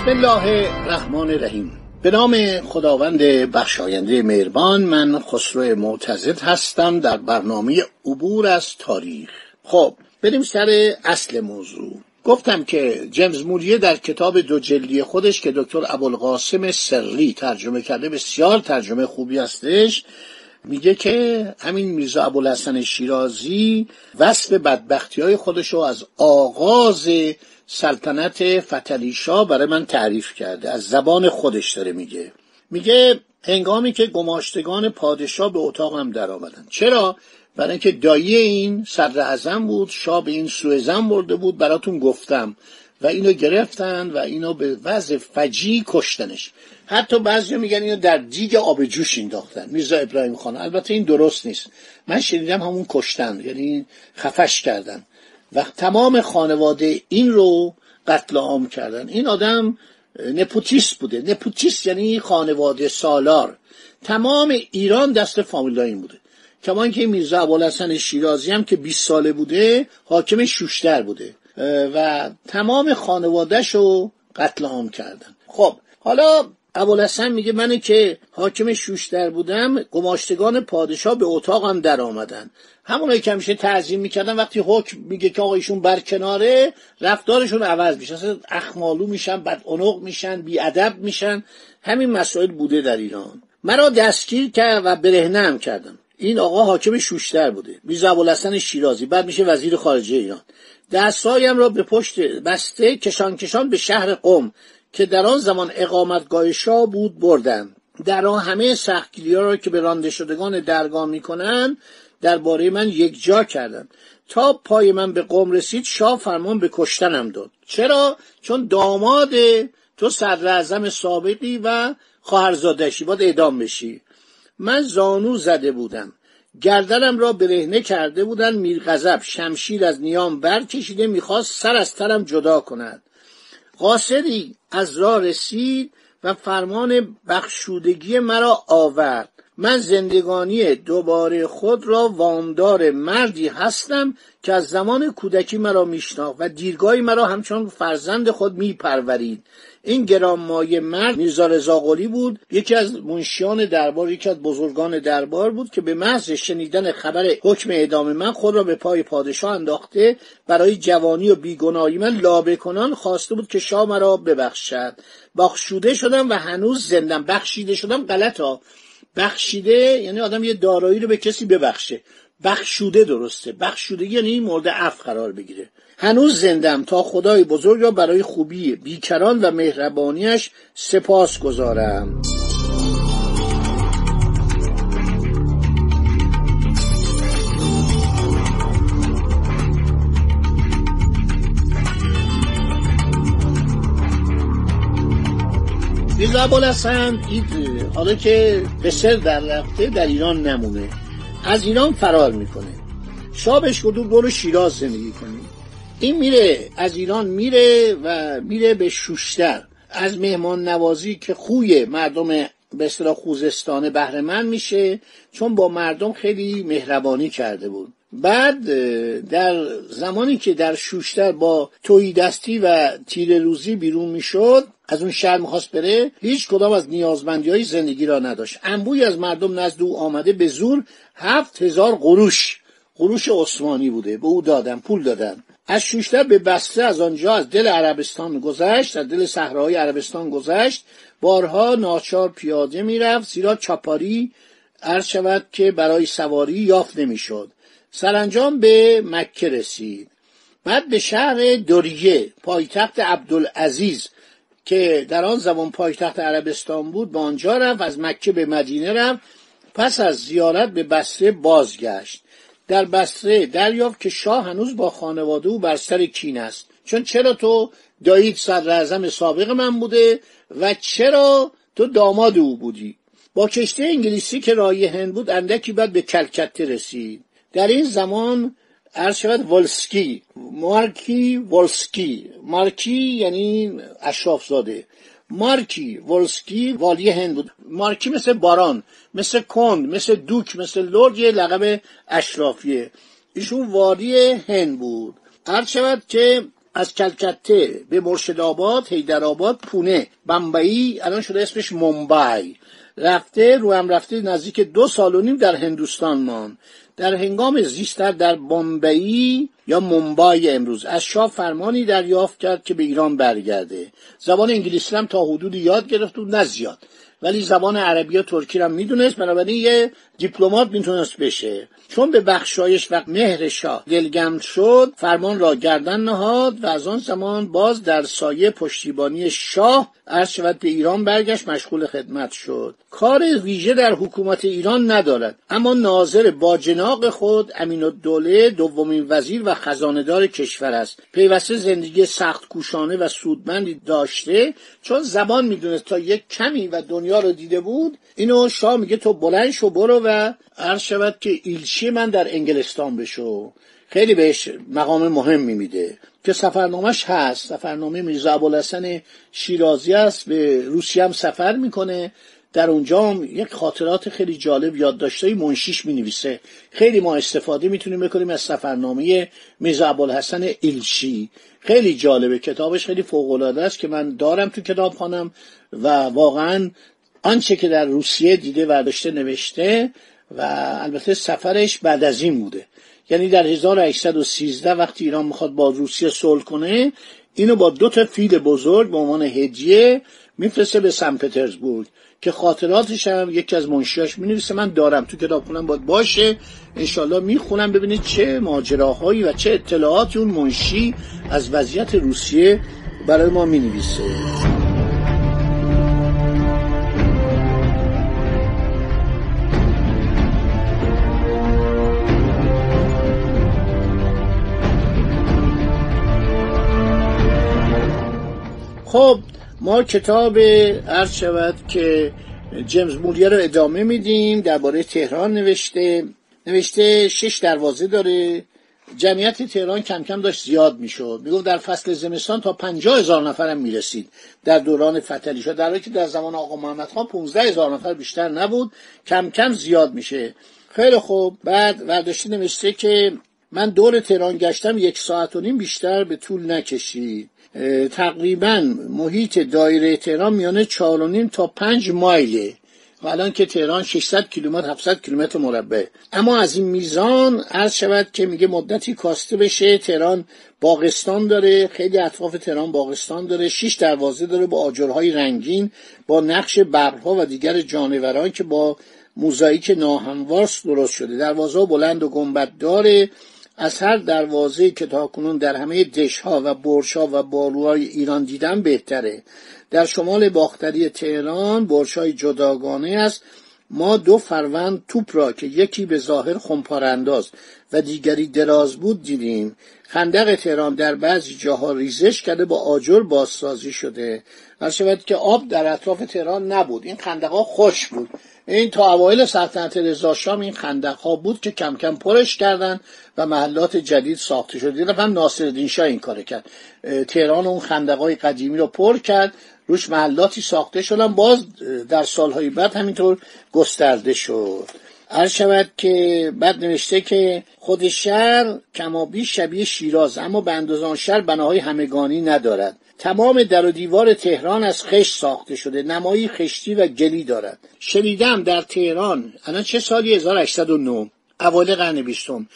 بسم الله الرحمن الرحیم. به نام خداوند بخشاینده مهربان من خسرو معتزد هستم. در برنامه عبور از تاریخ. خب بریم سر اصل موضوع. گفتم که جیمز موریه در کتاب دو جلدی خودش که دکتر ابوالقاسم سری ترجمه کرده بسیار ترجمه خوبی هستش میگه که همین میرزا ابوالحسن شیرازی وصف بدبختی های خودش رو از آغاز سلطنت فتلیشا برای من تعریف کرده. از زبان خودش داره میگه. میگه هنگامی که گماشتگان پادشاه به اتاقم در آمدن چرا؟ برای اینکه دایی این صدر بود شاه به این سوء برده بود براتون گفتم. و اینو گرفتن و اینو به وضع فجی کشتنش. حتی بعضی میگن اینو در دیگ آب جوش انداختن. میرزا ابراهیم خان البته این درست نیست. من شنیدم همون کشتن یعنی خفش کردن. و تمام خانواده این رو قتل عام کردن. این آدم nepotist بوده. nepotist یعنی خانواده سالار. تمام ایران دست فامیلا این بوده. کما اینکه میرزا ابوالحسن شیرازی هم که 20 ساله بوده حاکم شوشتر بوده. و تمام خانوادهش رو قتل عام کردن. خب حالا ابوالحسن میگه من که حاکم شوشتر بودم گماشتگان پادشاه به اتاقم در آمدن همونایی که همیشه تعظیم می‌کردن وقتی حکم میگه که آقا ایشون برکناره رفتارشون عوض میشه. اصلا اخمالو میشن بد عنق میشن بیادب میشن. همین مسائل بوده در ایران. مرا دستگیر کرد و برهنم کردم. این آقا حاکم شوشتر بوده. میرزا ابوالحسن شیرازی. بعد میشه وزیر خارجه ایران. دستهایم را به پشت بسته کشان کشان به شهر قم. که در آن زمان اقامتگاه شاه بود بردن در آن همه سختگیری را که به رانده شدگان درگاه می‌کنند درباره من یک جا کردن تا پای من به قوم رسید شاه فرمان به کشتنم داد. چرا؟ چون داماد تو صدر سابقی و خواهرزادشی باید اعدام بشی. من زانو زده بودم. گردنم را برهنه کرده بودن میرغضب شمشیر از نیام برکشیده می‌خواست سر از ترم جدا کند. قاصدی از راه رسید و فرمان بخشودگی مرا آورد. من زندگانی دوباره خود را وامدار مردی هستم که از زمان کودکی مرا میشناخت و دیرگاهی مرا همچون فرزند خود میپرورید. این گرانمایه مرد میرزا رضا بود یکی از منشیان دربار یکی از بزرگان دربار بود که به محض شنیدن خبر حکم اعدام من خود را به پای پادشاه انداخته برای جوانی و بیگناهی من لابه کنان خواسته بود که شاه مرا ببخشد. بخشوده شدم و هنوز زندم. بخشیده شدم غلط بخشیده یعنی آدم یه دارایی رو به کسی ببخشه. بخشوده درسته. بخشوده یعنی مورد اف قرار بگیره. هنوز زندم تا خدای بزرگ را برای خوبی بیکران و مهربانیش سپاس گذارم میرزا ابوالحسن این حالا که به سر در رفته در ایران نمونه. از ایران فرار می‌کنه. بهش گفت برو شیراز زندگی کنی. این میره از ایران میره و میره به شوشتر. از مهمان نوازی که خوی مردم به اصطلاح خوزستان بهره میشه چون با مردم خیلی مهربانی کرده بود. بعد در زمانی که در شوشتر با توی دستی و تیر روزی بیرون می‌شد از اون شهر می‌خواست بره هیچ کدام از نیازمندی های زندگی را نداشت. انبوی از مردم نزد او آمده به زور هفت هزار قروش قروش عثمانی بوده. به او دادن پول دادن. از شوشتر به بسته از آنجا از دل عربستان گذشت از دل صحراهای عربستان گذشت. بارها ناچار پیاده می‌رفت زیرا چاپاری عرض شود که برای سواری یافت نمی‌شد. سرانجام به مکه رسید. بعد به شهر دوریه پایتخت عبدالعزیز که در آن زمان پایتخت عربستان بود به آنجا رفت از مکه به مدینه رفت پس از زیارت به بسره بازگشت. در بسره دریافت که شاه هنوز با خانواده او بر سر کین است. چون چرا تو دایید صدر سابق من بوده و چرا تو داماد او بودی؟ با کشتی انگلیسی که رای هند بود اندکی بعد به کلکته رسید. در این زمان عرض شود ولسکی مارکی ولسکی مارکی یعنی اشراف زاده مارکی ولسکی والی هند بود. مارکی مثل باران مثل کند مثل دوک مثل لورد یه لقب اشرافیه. ایشون والی هند بود. هر شود که از کلکته به مرشدآباد حیدرآباد پونه. بمبئی الان شده اسمش ممبئی. رفته رو هم رفته نزدیک دو سال و نیم در هندوستان مان در هنگام زیستر در بامبئی یا ممبای امروز از شاه فرمانی دریافت کرد که به ایران برگرده. زبان انگلیسی هم تا حدودی یاد گرفت و نه زیاد. ولی زبان عربی و ترکی هم می‌دونست بنابراین یه دیپلمات می‌تونست بشه. چون به بخشایش و مهر شاه دلگم شد فرمان را گردن نهاد و از آن زمان باز در سایه پشتیبانی شاه عرض شود به ایران برگشت مشغول خدمت شد. کار ویژه در حکومت ایران ندارد. اما ناظر با جناق خود امین الدوله دومین وزیر و خزاندار کشور است. پیوسته زندگی سخت کوشانه و سودمندی داشته چون زبان می‌دونست تا یک کمی و دنیا رو دیده بود اینو شاه میگه تو بلند شو برو و عرض شود که ایلچی من در انگلستان بشو. خیلی بهش مقام مهمی میده که سفرنامهش هست. سفرنامه میرزا ابوالحسن شیرازی است. به روسیه هم سفر می‌کنه. در اونجا هم یک خاطرات خیلی جالب یادداشتای منشیش می نویسه خیلی ما استفاده می‌تونیم بکنیم از سفرنامه میرزا ابوالحسن ایلشی خیلی جالبه. کتابش خیلی فوق العاده است که من دارم تو کتاب خانم و واقعا آنچه که در روسیه دیده ورداشته نوشته و البته سفرش بعد از این بوده. یعنی در 1813 وقتی ایران می‌خواد با روسیه صلح کنه اینو با دو تا فیل بزرگ به عنوان هدیه میفرسته به سن پترزبورگ که خاطراتش هم یکی از منشیاش می‌نویسه. من دارم تو کتاب خونم باید باشه. انشالله می‌خونم ببینید چه ماجراهایی و چه اطلاعاتی اون منشی از وضعیت روسیه برای ما می‌نویسه. خب ما کتاب عرض شود که جیمز مولیه رو ادامه میدیم درباره تهران نوشته. نوشته شش دروازه داره. جمعیت تهران کم کم داشت زیاد می‌شد. می‌گفت در فصل زمستان تا پنجاه هزار نفرم می‌رسید. در دوران فتلی شد در حالی که در زمان آقا محمد خان پونزده هزار نفر بیشتر نبود کم کم زیاد میشه. خیلی خوب. بعد ورداشتی نوشته که من دور تهران گشتم یک ساعت و نیم بیشتر به طول نکشید. تقریبا محیط دایره تهران میانه چهار و نیم تا پنج مایله. و الان که تهران 600 کیلومتر 700 کیلومتر مربع. اما از این میزان عرض شود که میگه مدتی کاسته بشه. تهران باغستان داره خیلی اطراف تهران باغستان داره. شش دروازه داره با آجرهای رنگین با نقش ببرها و دیگر جانوران که با موزاییک ناهموار درست شده. دروازه بلند و گنبد داره. از هر دروازه که تا کنون در همه دشها و برشا و باروهای ایران دیدم بهتره. در شمال باختری تهران برشای جداگانه است. ما دو فروند توپ را که یکی به ظاهر خمپارانداز و دیگری دراز بود دیدیم. خندق تهران در بعضی جاها ریزش کرده با آجر بازسازی شده. هر شود که آب در اطراف تهران نبود. این خندق ها خوش بود. این تا اوایل سلطنت رضا شام این خندق ها بود که کم کم پرش کردن و محلات جدید ساخته شد. یه هم ناصرالدین شاه این کار کرد. تهران اون خندق های قدیمی رو پر کرد روش محلاتی ساخته شدن باز در سالهای بعد همینطور گسترده شد. هر شود که بعد نوشته که خود شهر کمابی شبیه شیراز اما به اندازان شهر بناهای همگانی ندارد. تمام در و دیوار تهران از خشت ساخته شده نمایی خشتی و گلی دارد. شنیدم در تهران الان چه سالی؟ 1809 اوایل قرن بیستم.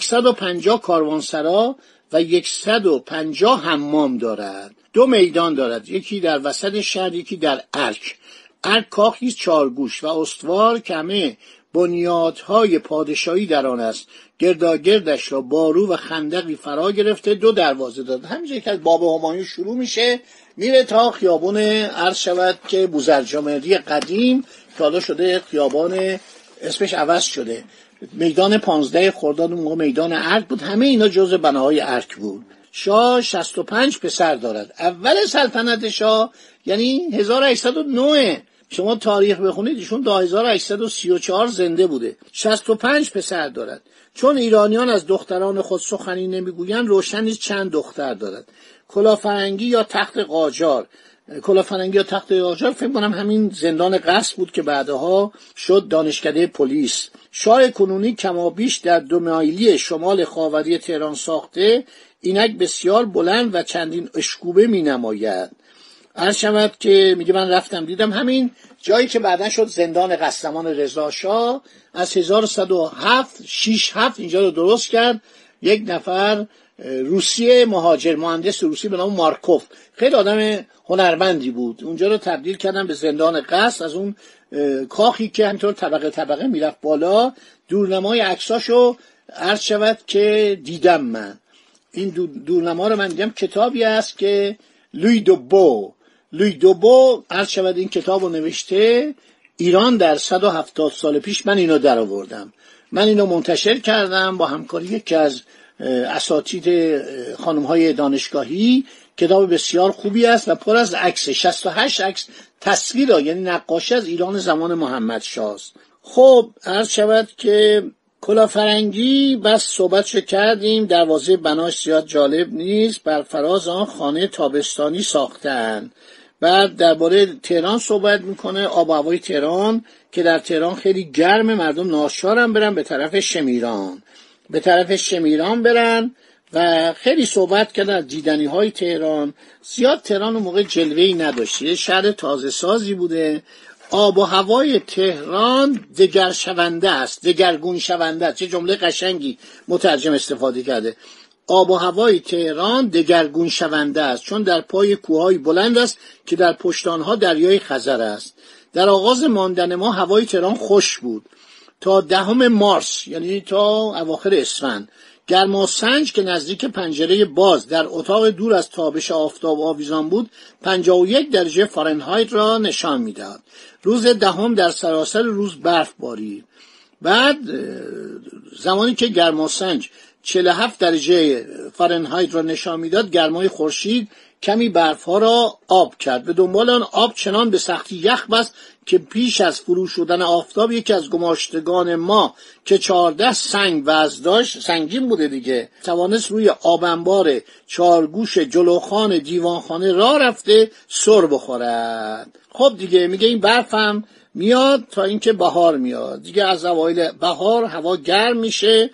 150 کاروانسرا و 150 حمام دارد. دو میدان دارد یکی در وسط شهر یکی در ارک. ارک کاخی چارگوش و استوار کمه بنیادهای پادشاهی در آن است. گرداگردش را بارو و خندقی فرا گرفته دو دروازه داد. همینجا که از باب همایون شروع میشه میره تا خیابون عرض شود که بوزرجامری قدیم که حالا شده خیابان اسمش عوض شده. میدان پانزده خرداد موقع میدان ارک بود. همه اینا جزء بناهای ارک بود. شاه 65 پسر دارد. اول سلطنت شاه یعنی 1809 شما تاریخ بخونید ایشون تا 1834 زنده بوده. 65 پسر دارد. چون ایرانیان از دختران خود سخنی نمی‌گویند روشن نیست چند دختر دارد. کلافرنگی یا تخت قاجار. کلافرنگی یا تخت قاجار فکر کنم همین زندان قصر بود که بعدها شد دانشکده پلیس. شاه کنونی کمابیش در دو مایلی شمال خاوری تهران ساخته اینک بسیار بلند و چندین اشکوبه می نماید عرض شود که میگه من رفتم دیدم همین جایی که بعدا شد زندان قسلمان رضا شاه. از 1107 6 7 اینجا رو درست کرد. یک نفر روسیه مهاجر مهندس روسی به نام مارکوف. خیلی آدم هنرمندی بود. اونجا رو تبدیل کردن به زندان قصد. از اون کاخی که همینطور طبقه طبقه می‌رفت بالا دورنمای عکساشو عرض شود که دیدم من. این دورنما رو من دیدم. کتابی است که لوی دوبو لوی دوبو عرض شود این کتاب رو نوشته ایران در 170 سال پیش. من اینو در آوردم. من اینو منتشر کردم با همکاری یکی از اساتید خانم های دانشگاهی. کتاب بسیار خوبی است و پر از عکس 68 عکس تصویر یعنی نقاشی از ایران زمان محمد شاست خب عرض شود که کلافرنگی بس صحبت کردیم دروازه بناش زیاد جالب نیست بر فراز آن خانه تابستانی ساختن. بعد درباره تهران صحبت می‌کنه آب هوای تهران که در تهران خیلی گرم مردم ناشارم برن به طرف شمیران. به طرف شمیران برن و خیلی صحبت کردن از دیدنی های تهران. زیاد تهران اون موقع جلوه ای نداشته شهر تازه سازی بوده. آب و هوای تهران دگر شونده است دگرگون شونده است. چه جمله قشنگی مترجم استفاده کرده. آب و هوای تهران دگرگون شونده است چون در پای کوههای بلند است که در پشتانها دریای خزر است. در آغاز ماندن ما هوای تهران خوش بود. تا دهم مارس یعنی تا اواخر اسفند گرماسنج که نزدیک پنجره باز در اتاق دور از تابش آفتاب آویزان بود 51 درجه فارنهایت را نشان می‌داد. روز دهم در سراسر روز برف بارید بعد زمانی که گرماسنج 47 درجه فارنهایت را نشان می‌داد گرمای خورشید کمی برفها را آب کرد. به دنبال آن آب چنان به سختی یخ بست که پیش از فرو شدن آفتاب یکی از گماشتگان ما که چهارده سنگ وزن داشت سنگین بوده دیگه توانست روی آبنبار چارگوش جلوخان دیوانخانه را رفته سر بخورد. خب دیگه میگه این برفم میاد تا اینکه بهار میاد. دیگه از اوایل بهار هوا گرم میشه.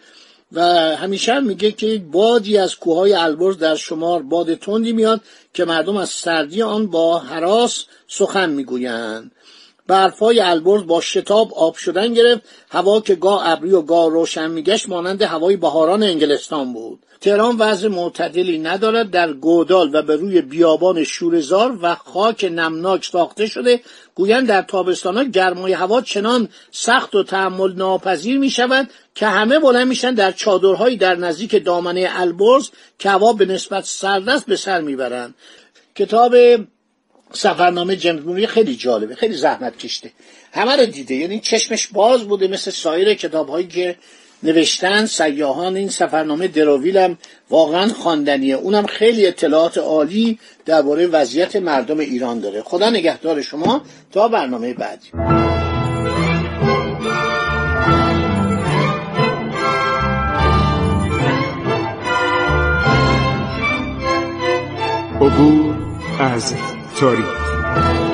و همیشه میگه که بادی از کوههای البرز در شمار باد تندی میاد که مردم از سردی آن با حراس سخن می‌گویند. برفای البرز با شتاب آب شدن گرفت. هوا که گاه ابری و گاه روشن میگشت مانند هوای بهاران انگلستان بود. تهران وضع معتدلی ندارد در گودال و به روی بیابان شورزار و خاک نمناک ساخته شده گویند در تابستان گرمای هوا چنان سخت و تحمل ناپذیر می شود که همه بلند میشن در چادرهایی در نزدیک دامنه البرز که هوا به نسبت سرد است به سر می‌برند. کتاب سفرنامه جیمز خیلی جالبه خیلی زحمت کشته. همه رو دیده یعنی چشمش باز بوده مثل سایر کتاب هایی که نوشتن سیاهان این سفرنامه دراویل هم واقعا خواندنیه. اونم خیلی اطلاعات عالی درباره وضعیت مردم ایران داره. خدا نگهدار شما تا برنامه بعدی. عبور از تاریخ.